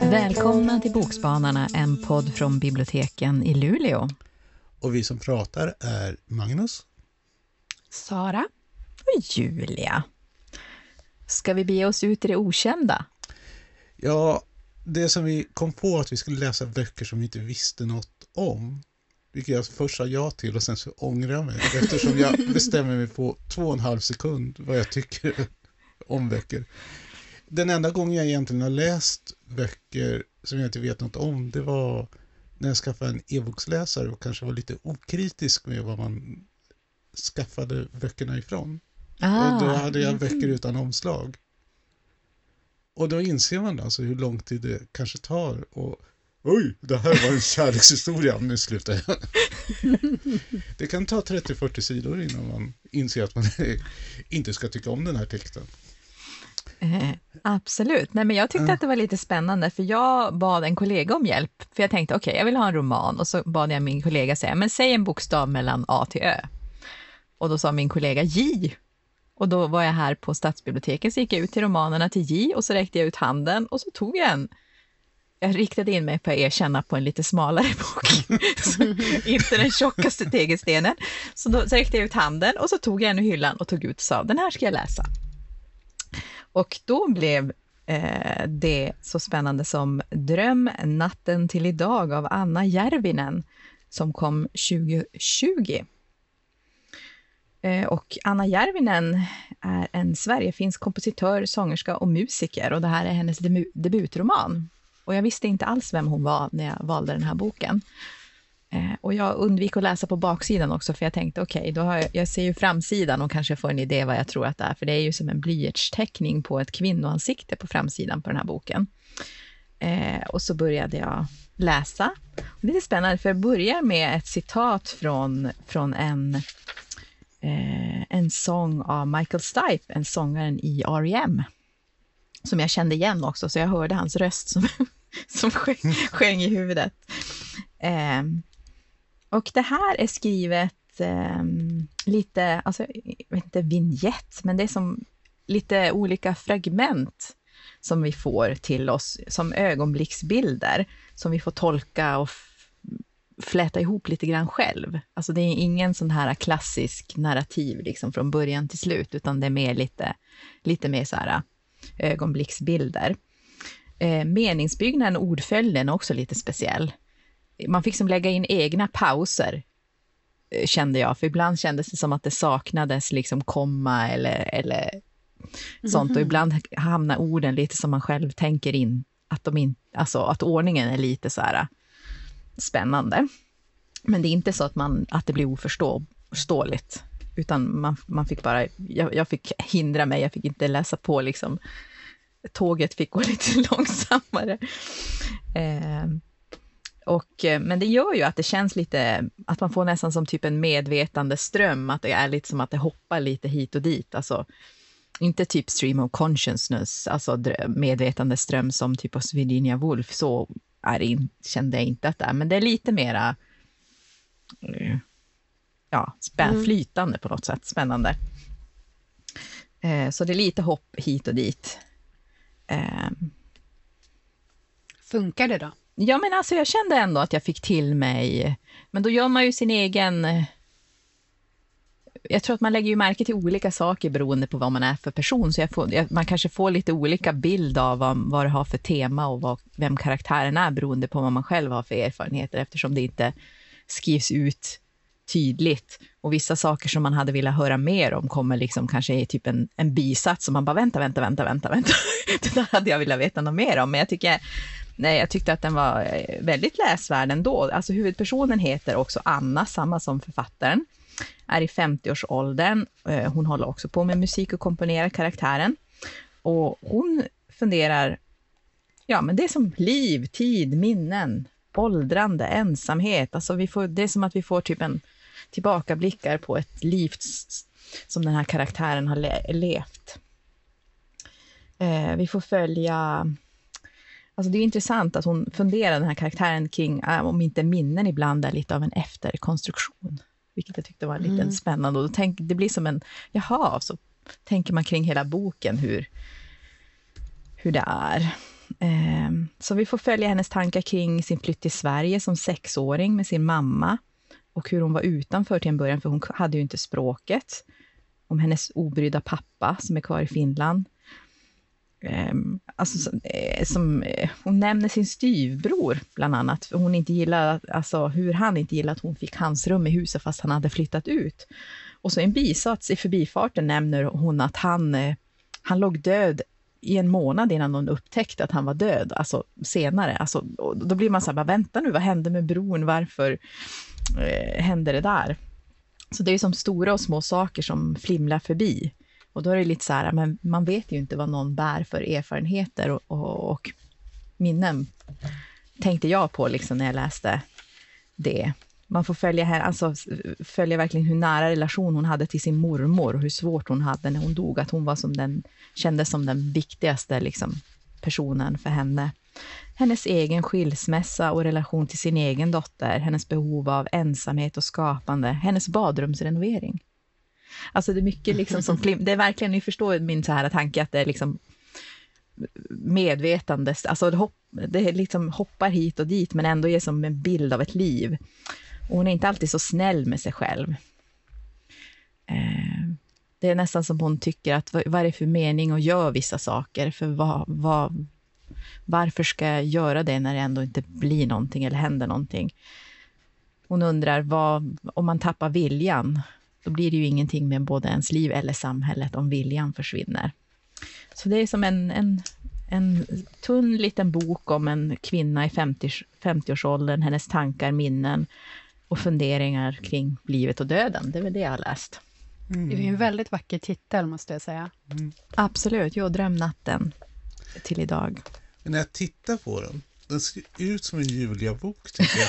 Välkomna till Bokspanarna, en podd från biblioteken i Luleå. Och vi som pratar är Magnus, Sara och Julia. Ska vi bege oss ut i det okända? Ja, det som vi kom på att vi skulle läsa böcker som vi inte visste något om. Vilket jag först sa ja till och sen så ångrar jag mig. Eftersom jag bestämmer mig på två och en halv sekund vad jag tycker om böcker. Den enda gången jag egentligen har läst böcker som jag inte vet något om, det var när jag skaffade en e-boksläsare och kanske var lite okritisk med vad man skaffade böckerna ifrån. Ah, och då hade jag böcker utan omslag. Och då inser man alltså hur lång tid det kanske tar. Och oj, det här var en kärlekshistoria. Nu slutar jag. det kan ta 30-40 sidor innan man inser att man inte ska tycka om den här texten. Eh, absolut. Nej, men jag tyckte att det var lite spännande, för jag bad en kollega om hjälp. För jag tänkte, okej, jag vill ha en roman. Och så bad jag min kollega säga, men säg en bokstav mellan A till Ö. Och då sa min kollega J. Och då var jag här på stadsbiblioteket, så gick jag ut till romanerna till J och så räckte jag ut handen och så tog jag en. Jag riktade in mig på att erkänna på en lite smalare bok, så, inte den tjockaste tegelstenen. Så då så räckte jag ut handen och så tog jag en ur hyllan och tog ut och sa, den här ska jag läsa. Och då blev eh, det så spännande som Dröm natten till idag av Anna Järvinen som kom 2020. Eh, och Anna Järvinen är en Sverigefinsk kompositör, sångerska och musiker och det här är hennes debutroman. Och jag visste inte alls vem hon var när jag valde den här boken. Eh, och jag undvik att läsa på baksidan också, för jag tänkte okej, då har jag, jag ser ju framsidan och kanske får en idé vad jag tror att det är, för det är ju som en blyertsteckning på ett kvinnoansikte på framsidan på den här boken. Eh, och så började jag läsa. Och det är lite spännande, för jag börjar med ett citat från, från en, eh, en sång av Michael Stipe, en sångaren i R.E.M. Som jag kände igen också, så jag hörde hans röst som, som sjöng, sjöng i huvudet. Eh, och det här är skrivet eh, lite, alltså, jag vet inte vignett, men det är som lite olika fragment som vi får till oss som ögonblicksbilder som vi får tolka och fläta ihop lite grann själv. Alltså det är ingen sån här klassisk narrativ liksom från början till slut, utan det är mer lite, lite mer så här ögonblicksbilder. Eh, meningsbyggnaden och ordföljden är också lite speciell. Man fick som lägga in egna pauser, eh, kände jag, för ibland kändes det som att det saknades liksom komma eller, eller sånt. Och ibland hamnar orden lite som man själv tänker in, att, de in, alltså, att ordningen är lite så här äh, spännande. Men det är inte så att, man, att det blir oförståeligt, utan man, man fick bara, jag, jag fick hindra mig, jag fick inte läsa på liksom. Tåget fick gå lite långsammare. Ehm, eh, och, men det gör ju att det känns lite, att man får nästan som typ en medvetande ström, att det är lite som att det hoppar lite hit och dit. Alltså, inte typ stream of consciousness, alltså medvetande ström som typ hos Virginia Woolf, så är det in, kände jag inte att det är, men det är lite mera eh, ja, spä- Mm. flytande på något sätt, spännande. Eh, så det är lite hopp hit och dit. Eh, Funkar det då? Ja, men alltså jag kände ändå att jag fick till mig, men då gör man ju sin egen... Jag tror att man lägger ju märke till olika saker beroende på vad man är för person, så jag får, jag, man kanske får lite olika bild av vad, vad det har för tema och vad, vem karaktären är beroende på vad man själv har för erfarenheter, eftersom det inte skrivs ut tydligt. Och vissa saker som man hade velat höra mer om kommer liksom kanske i typ en, en bisats, och man bara vänta, vänta, vänta, vänta, vänta. det där hade jag velat veta något mer om, men jag tycker Nej, jag tyckte att den var eh, väldigt läsvärd ändå. Alltså huvudpersonen heter också Anna, samma som författaren. Är i 50-årsåldern. Eh, hon håller också på med musik och komponerar karaktären. Och hon funderar, ja men det är som liv, tid, minnen, åldrande, ensamhet. Alltså vi får, det är som att vi får typ en tillbakablickar på ett liv som den här karaktären har le- levt. Eh, vi får följa Alltså det är intressant att hon funderar, den här karaktären, kring äh, om inte minnen ibland är lite av en efterkonstruktion. vilket jag tyckte var lite Mm. spännande. Och då tänk, det blir som en, jaha, så tänker man kring hela boken hur, hur det är. Ehm, så vi får följa hennes tankar kring sin flytt till Sverige som sexåring med sin mamma och hur hon var utanför till en början, för hon hade ju inte språket. Om hennes obrydda pappa som är kvar i Finland. Ehm, alltså, som, eh, som, eh, hon nämner sin styvbror, bland annat. För Hon inte gillar, alltså, hur han inte gillade att hon fick hans rum i huset fast han hade flyttat ut. Och så i en bisats i förbifarten nämner hon att han, eh, han låg död i en månad innan hon upptäckte att han var död, alltså senare. Alltså, då blir man så här, bara, vänta nu, vad hände med bron? Varför eh, händer det där? Så det är som stora och små saker som flimlar förbi. Och då är det lite så här, men man vet ju inte vad någon bär för erfarenheter och, och, och minnen, tänkte jag på liksom när jag läste det. Man får följa, här, alltså, följa verkligen hur nära relation hon hade till sin mormor och hur svårt hon hade när hon dog, att hon var som den, kändes som den viktigaste liksom, personen för henne. Hennes egen skilsmässa och relation till sin egen dotter, hennes behov av ensamhet och skapande, hennes badrumsrenovering. Alltså det är mycket liksom som det är verkligen, ni förstår min så här tanke att det är liksom medvetande, alltså det, hopp, det liksom hoppar hit och dit men ändå ger som en bild av ett liv. Och hon är inte alltid så snäll med sig själv. Eh, det är nästan som hon tycker att vad, vad är det för mening att göra vissa saker? För vad, vad, varför ska jag göra det när det ändå inte blir någonting eller händer någonting? Hon undrar vad, om man tappar viljan, då blir det ju ingenting med både ens liv eller samhället om viljan försvinner. Så det är som en, en, en tunn liten bok om en kvinna i 50, 50-årsåldern, hennes tankar, minnen och funderingar kring livet och döden. Det är väl det jag har läst. Det är en väldigt vacker titel, måste jag säga. Absolut, jo, Drömnatten till idag. Men när jag tittar på den, den ser ut som en Julia-bok tycker jag.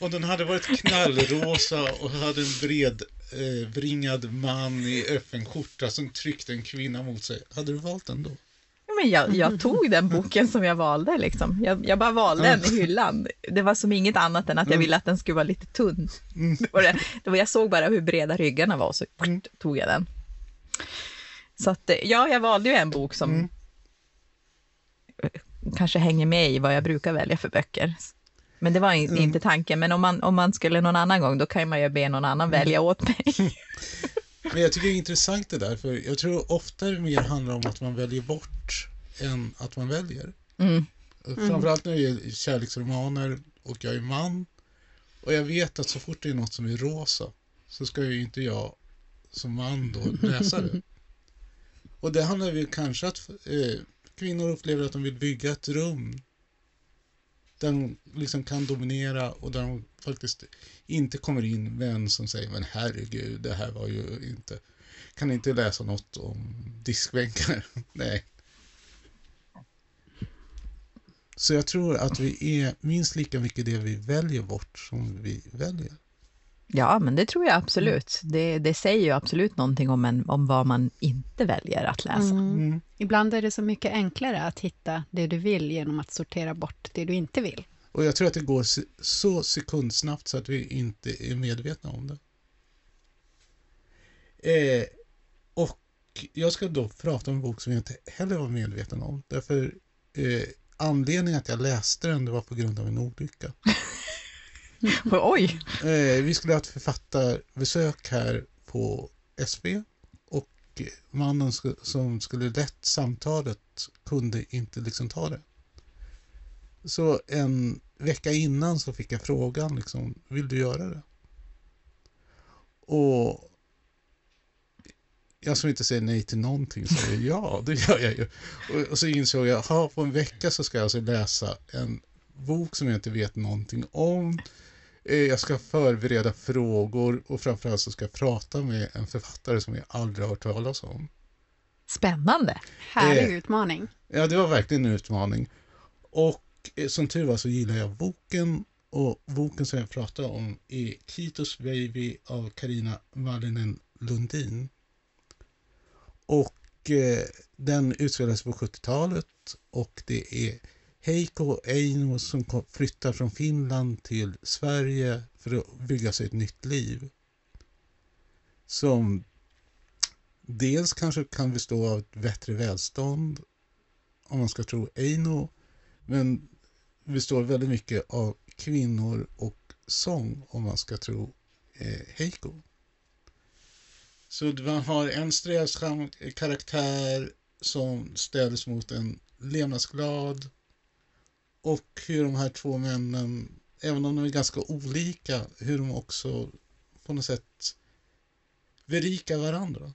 Om den hade varit knallrosa och hade en bred eh, vringad man i öppen skjorta som tryckte en kvinna mot sig, hade du valt den då? Men jag, jag tog den boken som jag valde. Liksom. Jag, jag bara valde den i hyllan. Det var som inget annat än att jag ville att den skulle vara lite tunn. Det var det. Det var, jag såg bara hur breda ryggarna var, så tog jag den. Så att, ja, jag valde ju en bok som eh, kanske hänger med i vad jag brukar välja för böcker. Men det var in, inte tanken. Men om man, om man skulle någon annan gång, då kan man ju be någon annan välja åt mig. Men jag tycker det är intressant det där, för jag tror ofta det mer handlar om att man väljer bort än att man väljer. Mm. Framförallt när det gäller kärleksromaner och jag är man. Och jag vet att så fort det är något som är rosa så ska ju inte jag som man då läsa det. Och det handlar ju kanske att eh, kvinnor upplever att de vill bygga ett rum där de liksom kan dominera och där de faktiskt inte kommer in med en som säger men herregud, det här var ju inte... Kan inte läsa något om diskbänkar? Nej. Så jag tror att vi är minst lika mycket det vi väljer bort som vi väljer. Ja, men det tror jag absolut. Det, det säger ju absolut någonting om, en, om vad man inte väljer att läsa. Mm. Ibland är det så mycket enklare att hitta det du vill genom att sortera bort det du inte vill. Och jag tror att det går så sekundsnabbt så att vi inte är medvetna om det. Eh, och jag ska då prata om en bok som jag inte heller var medveten om. Därför eh, anledningen att jag läste den det var på grund av en olycka. Oj! Eh, vi skulle ha ett författarbesök här på SB och mannen som skulle lett samtalet kunde inte liksom ta det. Så en vecka innan så fick jag frågan liksom, vill du göra det? Och jag som inte säger nej till någonting säger ja, det gör jag ju. Och, och så insåg jag, ha på en vecka så ska jag alltså läsa en bok som jag inte vet någonting om. Eh, Jag ska förbereda frågor och framförallt så ska jag prata med en författare som jag aldrig har hört talas om. Spännande. Härlig Eh. utmaning. Ja, det var verkligen en utmaning. Och eh, som tur var så gillar jag boken och boken som jag pratar om är Kitos Baby av Karina Mallinen Lundin. Och eh, den utspelas på 70-talet och det är Heiko Eino som kom, flyttar från Finland till Sverige för att bygga sig ett nytt liv. som dels kanske kan bestå av ett bättre välstånd om man ska tro Eino, men består väldigt mycket av kvinnor och sång om man ska tro eh, Heiko. Så man har en strävsam karaktär som ställs mot en levnadsglad och hur de här två männen, även om de är ganska olika, hur de också på något sätt berikar varandra.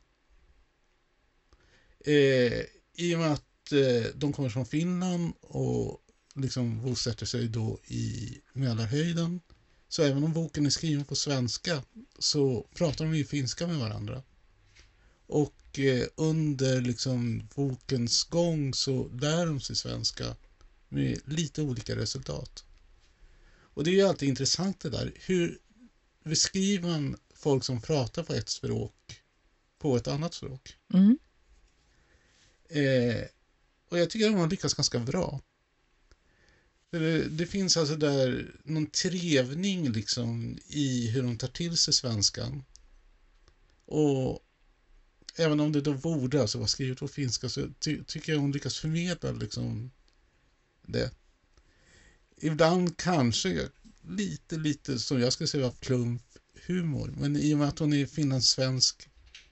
Eh, I och med att eh, de kommer från Finland och liksom bosätter sig då i Mälarhöjden så även om boken är skriven på svenska så pratar de ju finska med varandra. Och eh, under liksom bokens gång så lär de sig svenska med lite olika resultat. Och det är ju alltid intressant det där. Hur beskriver man folk som pratar på ett språk på ett annat språk? Mm. Eh, och jag tycker att de har lyckats ganska bra. Det, det, finns alltså där någon trevning liksom i hur de tar till sig svenskan. Och även om det då borde alltså vara skrivet på finska så ty tycker jag hon lyckas förmedla liksom det. Ibland kanske lite, lite som jag skulle säga plump humor. Men i och med att hon är finlandssvensk,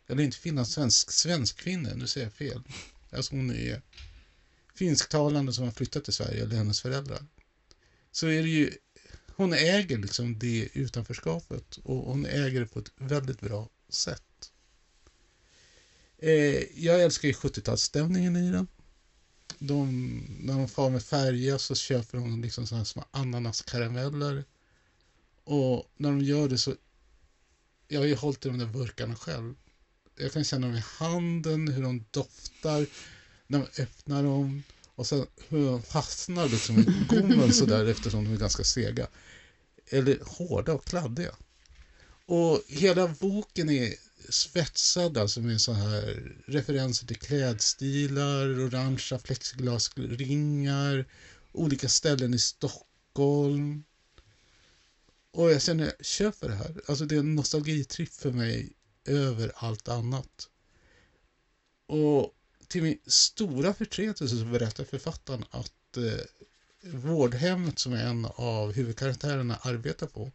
eller inte finlandssvensk, svensk kvinna, nu säger jag fel. Alltså hon är finsktalande som har flyttat till Sverige, eller hennes föräldrar. Så är det ju, hon äger liksom det utanförskapet och hon äger det på ett väldigt bra sätt. Eh, jag älskar ju 70-talsstämningen i den. De, när de far med färja så köper de liksom sådana små ananaskarameller. Och när de gör det så... Jag har ju hållit i de där burkarna själv. Jag kan känna dem i handen, hur de doftar när man öppnar dem. Och sen hur de fastnar liksom i gommen sådär eftersom de är ganska sega. Eller hårda och kladdiga. Och hela boken är svetsad alltså med så här referenser till klädstilar, orangea plexiglasringar, olika ställen i Stockholm. Och jag känner, jag köper det här. Alltså det är en nostalgitripp för mig över allt annat. Och till min stora förtretelse så berättar författaren att eh, vårdhemmet som en av huvudkaraktärerna arbetar på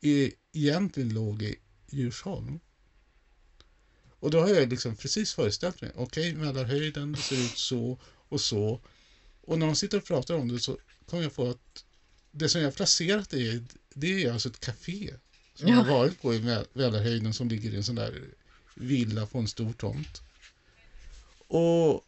är, egentligen låg i Djursholm. Och då har jag liksom precis föreställt mig, okej, okay, Mälarhöjden ser ut så och så. Och när de sitter och pratar om det så kommer jag på att det som jag placerat det i, det är alltså ett café som ja. jag har varit på i Mälarhöjden som ligger i en sån där villa på en stor tomt. Och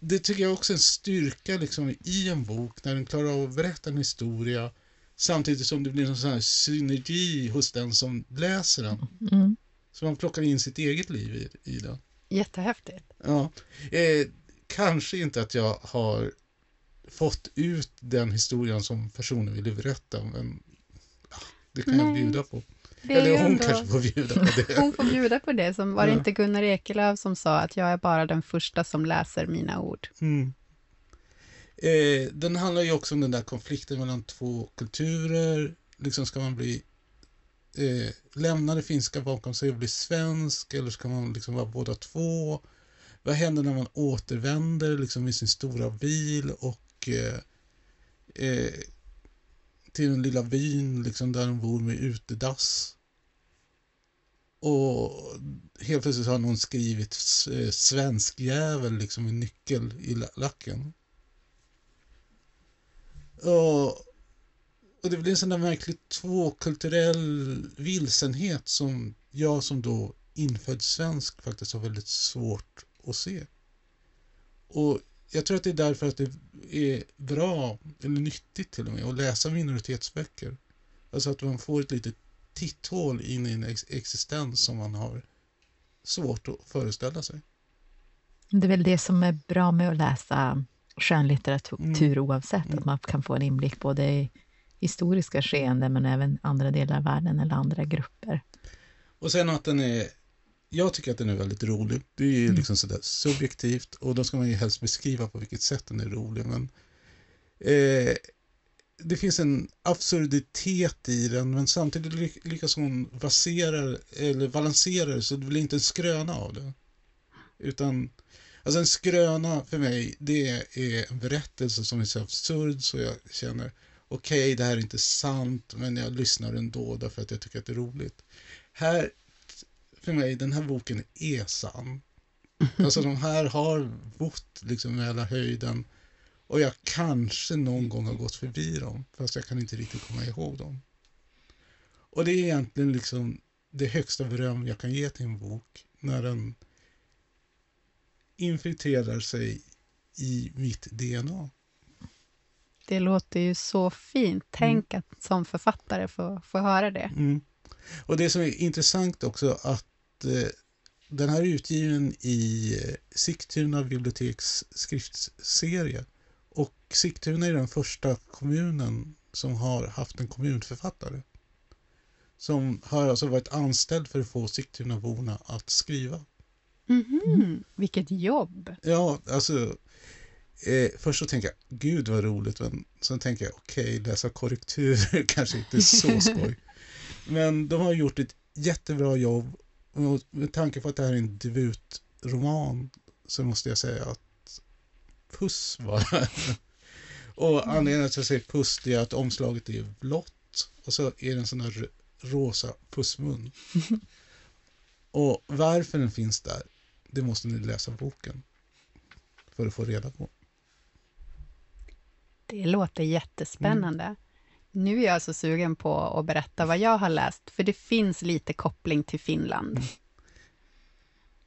det tycker jag också är en styrka liksom i en bok när den klarar av att berätta en historia samtidigt som det blir en sån här synergi hos den som läser den. Mm. Så man plockar in sitt eget liv i, i det. Jättehäftigt. Ja. Eh, kanske inte att jag har fått ut den historien som personen ville berätta, men ja, det kan Nej. jag bjuda på. Eller hon ändå... kanske får bjuda på det. hon får bjuda på det. Som, var det ja. inte Gunnar Ekelöf som sa att jag är bara den första som läser mina ord? Mm. Eh, den handlar ju också om den där konflikten mellan två kulturer. Liksom ska man bli eh, lämna det finska bakom sig och bli svensk eller ska man liksom vara båda två? Vad händer när man återvänder liksom i sin stora bil och eh, eh, till den lilla byn liksom där de bor med utedass? Och helt plötsligt har någon skrivit eh, svensk jävel liksom i nyckel i lacken. Och och det blir en sån där märklig tvåkulturell vilsenhet som jag som då infödd svensk faktiskt har väldigt svårt att se. Och jag tror att det är därför att det är bra, eller nyttigt till och med, att läsa minoritetsböcker. Alltså att man får ett litet titthål in i en existens som man har svårt att föreställa sig. Det är väl det som är bra med att läsa skönlitteratur mm. oavsett, mm. att man kan få en inblick både i historiska skeenden, men även andra delar av världen eller andra grupper. Och sen att den är, jag tycker att den är väldigt rolig. Det är ju mm. liksom sådär subjektivt och då ska man ju helst beskriva på vilket sätt den är rolig. Men eh, det finns en absurditet i den men samtidigt ly- lyckas hon basera eller balansera det så det blir inte en skröna av det. Utan, alltså en skröna för mig det är en berättelse som är så absurd så jag känner okej det här är inte sant men jag lyssnar ändå därför att jag tycker att det är roligt. Här, för mig, den här boken är sann. Alltså de här har bott liksom i hela höjden och jag kanske någon gång har gått förbi dem, fast jag kan inte riktigt komma ihåg dem. Och det är egentligen liksom det högsta beröm jag kan ge till en bok, när den infiltrerar sig i mitt DNA. Det låter ju så fint. Tänk att som författare få, få höra det. Mm. Och det som är intressant också att eh, den här är utgiven i eh, Sigtuna biblioteks skriftserie. Och Sigtuna är den första kommunen som har haft en kommunförfattare. Som har alltså varit anställd för att få Sigtunaborna att skriva. Mhm, Vilket jobb! Ja, alltså eh, först så tänker jag, gud vad roligt, men sen tänker jag, okej, läsa korrekturer kanske inte är så skoj. men de har gjort ett jättebra jobb och med tanke på att det här är en debutroman så måste jag säga att puss bara. och anledningen till att jag säger puss det är att omslaget är blått och så är det en sån här rosa pussmun. och varför den finns där, det måste ni läsa boken för att få reda på. Det låter jättespännande. Nu är jag så sugen på att berätta vad jag har läst, för det finns lite koppling till Finland.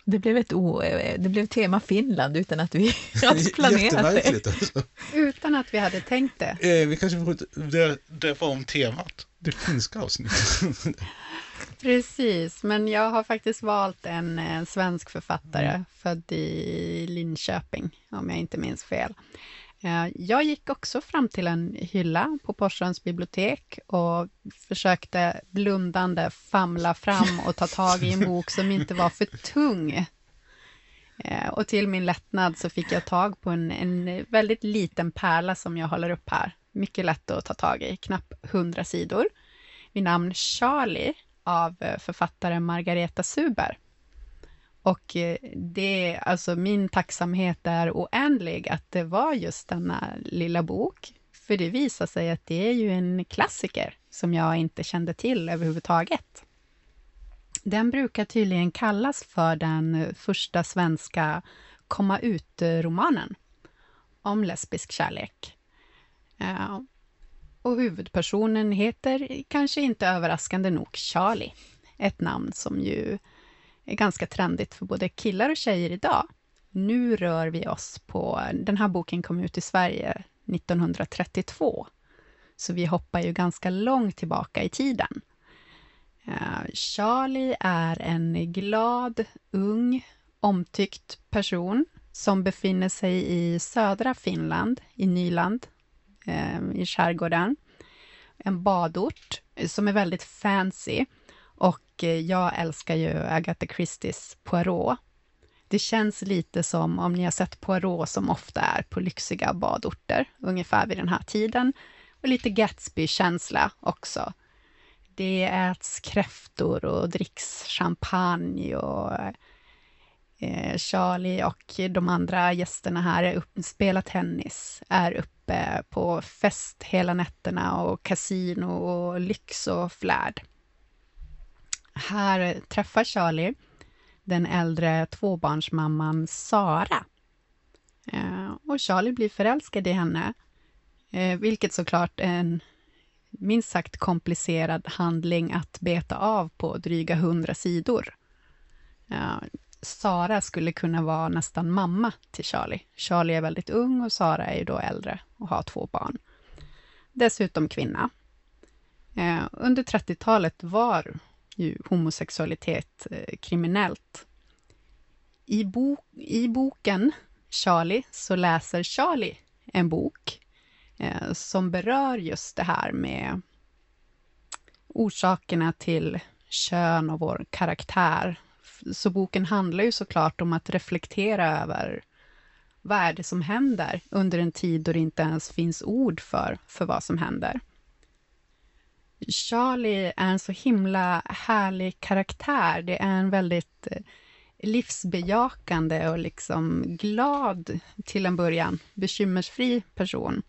Det blev ett o, det blev tema Finland utan att vi hade planerat det. Alltså. Utan att vi hade tänkt det. Eh, vi kanske får dö- döpa om temat. Det finska avsnittet. Precis, men jag har faktiskt valt en, eh, svensk författare, född i Linköping, om jag inte minns fel. Eh, jag gick också fram till en hylla på Porssons bibliotek och försökte blundande famla fram och ta tag i en bok som inte var för tung. Eh, och till min lättnad så fick jag tag på en, en väldigt liten pärla som jag håller upp här. Mycket lätt att ta tag i, knappt 100 sidor. Vid namn Charlie av eh, författaren Margareta Suber. Och eh, det, alltså min tacksamhet är oändlig att det var just denna lilla bok. För det visar sig att det är ju en klassiker som jag inte kände till överhuvudtaget. Den brukar tydligen kallas för den första svenska komma ut-romanen om lesbisk kärlek. Ja, och huvudpersonen heter, kanske inte överraskande nog, Charlie. Ett namn som ju är ganska trendigt för både killar och tjejer idag. Nu rör vi oss på, den här boken kom ut i Sverige 1932, så vi hoppar ju ganska långt tillbaka i tiden. Eh, Charlie är en glad, ung, omtyckt person som befinner sig i södra Finland, i Nyland, eh, i skärgården. En badort som är väldigt fancy och eh, jag älskar ju Agatha Christies Poirot. Det känns lite som om ni har sett Poirot som ofta är på lyxiga badorter, ungefär vid den här tiden. Och lite Gatsby-känsla också. Det äts kräftor och dricks champagne och eh, Charlie och de andra gästerna här är upp, spelar tennis, är uppe på fest hela nätterna och kasino och lyx och flärd. Här träffar Charlie den äldre tvåbarnsmamman Sara. Eh, och Charlie blir förälskad i henne, eh, vilket såklart är en minst sagt komplicerad handling att beta av på dryga hundra sidor. Eh, Sara skulle kunna vara nästan mamma till Charlie. Charlie är väldigt ung och Sara är ju då äldre och har två barn. Dessutom kvinna. Under 30-talet var ju homosexualitet eh, kriminellt. I, bo I boken Charlie så läser Charlie en bok eh, som berör just det här med orsakerna till kön och vår karaktär. Så boken handlar ju såklart om att reflektera över vad är det som händer under en tid då det inte ens finns ord för, för vad som händer. Charlie är en så himla härlig karaktär. Det är en väldigt eh, livsbejakande och liksom glad, till en början, bekymmersfri person.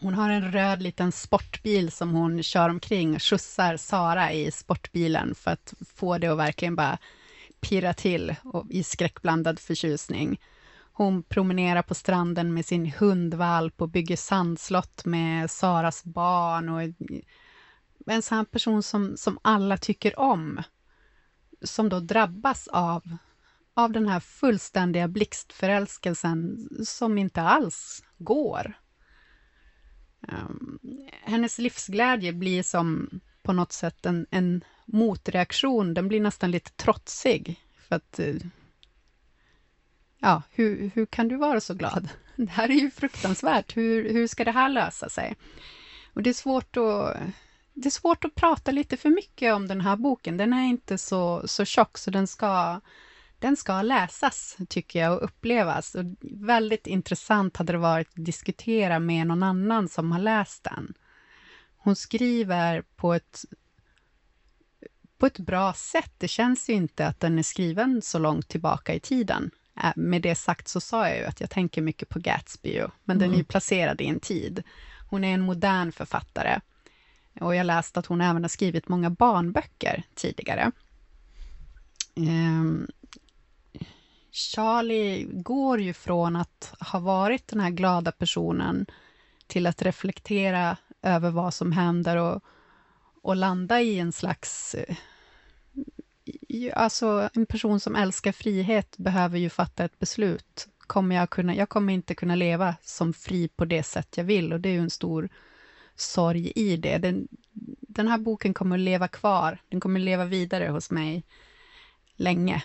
Hon har en röd liten sportbil som hon kör omkring och skjutsar Sara i sportbilen för att få det att verkligen bara pirra till och i skräckblandad förtjusning. Hon promenerar på stranden med sin hundvalp och bygger sandslott med Saras barn och en sån person som, som alla tycker om, som då drabbas av, av den här fullständiga blixtförälskelsen som inte alls går. Um, hennes livsglädje blir som på något sätt en, en motreaktion, den blir nästan lite trotsig. För att, eh, ja, hur, hur kan du vara så glad? Det här är ju fruktansvärt, hur, hur ska det här lösa sig? Och det är svårt att det är svårt att prata lite för mycket om den här boken. Den är inte så, så tjock, så den ska, den ska läsas, tycker jag, och upplevas. Och väldigt intressant hade det varit att diskutera med någon annan som har läst den. Hon skriver på ett, på ett bra sätt. Det känns ju inte att den är skriven så långt tillbaka i tiden. Äh, med det sagt så sa jag ju att jag tänker mycket på Gatsby, men mm. den är ju placerad i en tid. Hon är en modern författare och jag läste att hon även har skrivit många barnböcker tidigare. Eh, Charlie går ju från att ha varit den här glada personen till att reflektera över vad som händer och, och landa i en slags... Eh, alltså, en person som älskar frihet behöver ju fatta ett beslut. Kommer jag, kunna, jag kommer inte kunna leva som fri på det sätt jag vill och det är ju en stor sorg i det. Den, den här boken kommer att leva kvar, den kommer att leva vidare hos mig länge.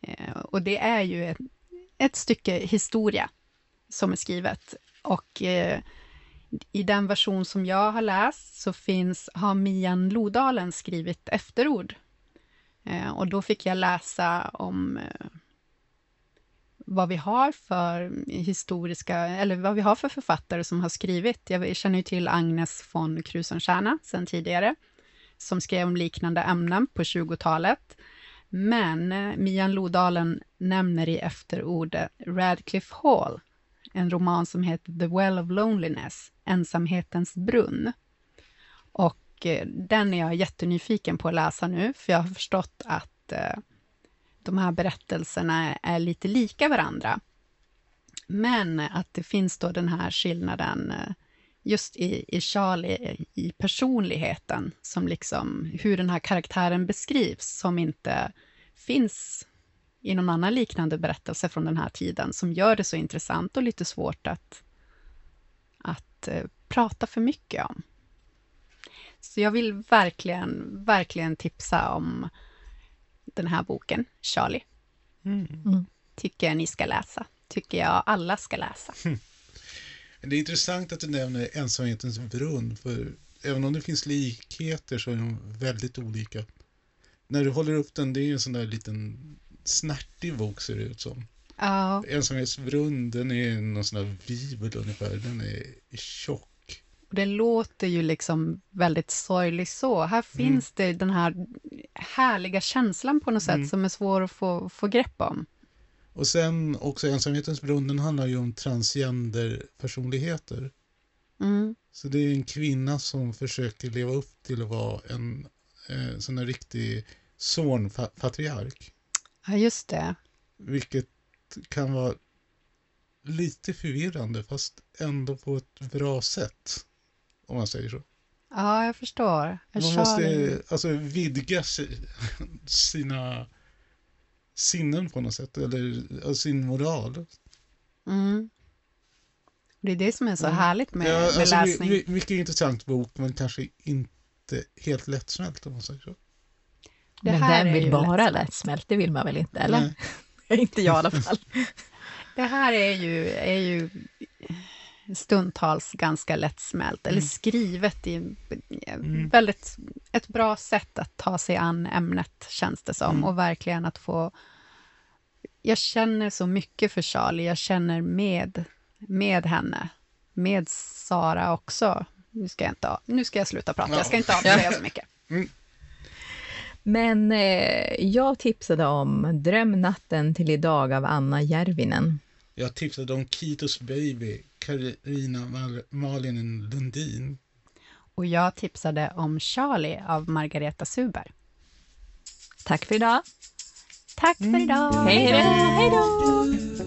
Eh, och det är ju ett, ett, stycke historia som är skrivet. Och eh, i den version som jag har läst så finns, har Mian Lodalen skrivit efterord. Eh, och då fick jag läsa om eh, vad vi har för historiska, eller vad vi har för författare som har skrivit. Jag känner ju till Agnes von Krusenstjerna sedan tidigare, som skrev om liknande ämnen på 20-talet. Men eh, Mian Lodalen nämner i efterordet Radcliffe Hall, en roman som heter The Well of Loneliness, Ensamhetens brunn. Och eh, den är jag jättenyfiken på att läsa nu, för jag har förstått att eh, de här berättelserna är lite lika varandra. Men att det finns då den här skillnaden eh, just i, i Charlie, i personligheten, som liksom hur den här karaktären beskrivs, som inte finns i någon annan liknande berättelse från den här tiden, som gör det så intressant och lite svårt att, att eh, prata för mycket om. Så jag vill verkligen, verkligen tipsa om den här boken, Charlie. Mm. mm. Tycker jag ni ska läsa. Tycker jag alla ska läsa. Det är intressant att du nämner ensamhetens brunn, för även om det finns likheter så är de väldigt olika. När du håller upp den, det är en sån där liten snärtig bok ser det ut som. Ja. Ensamhetsbrunn, den är någon sån där bibel ungefär, den är tjock. Och det låter ju liksom väldigt sorgligt så. Här mm. finns det den här härliga känslan på något sätt mm. som är svår att få, få grepp om. Och sen också ensamhetens brunn, handlar ju om transgenderpersonligheter. Mm. Så det är en kvinna som försöker leva upp till att vara en eh, sån här riktig sonpatriark. Ja, just det. Vilket kan vara lite förvirrande fast ändå på ett bra sätt om man säger så. Ja, jag förstår. Jag man måste alltså, vidga sina sinnen på något sätt, eller alltså, sin moral. Mm. Det är det som är så mm. härligt med, ja, med alltså, läsning. My, mycket intressant bok, men kanske inte helt lättsmält om man säger så. Det men vem vill bara lättsmält? Det vill man väl inte, eller? inte jag i alla fall. det här är ju, är ju stundtals ganska lättsmält, mm. eller skrivet i mm. väldigt, ett bra sätt att ta sig an ämnet, känns det som, mm. och verkligen att få jag känner så mycket för Charlie. Jag känner med, med henne. Med Sara också. Nu ska jag, inte, nu ska jag sluta prata, jag ska inte avslöja så mycket. Men eh, jag tipsade om Dröm natten till idag av Anna Järvinen. Jag tipsade om Kitos Baby, Carina Mal Malin Lundin. Och jag tipsade om Charlie av Margareta Suber. Tack för idag. Tack för idag! Hej då! Hej då!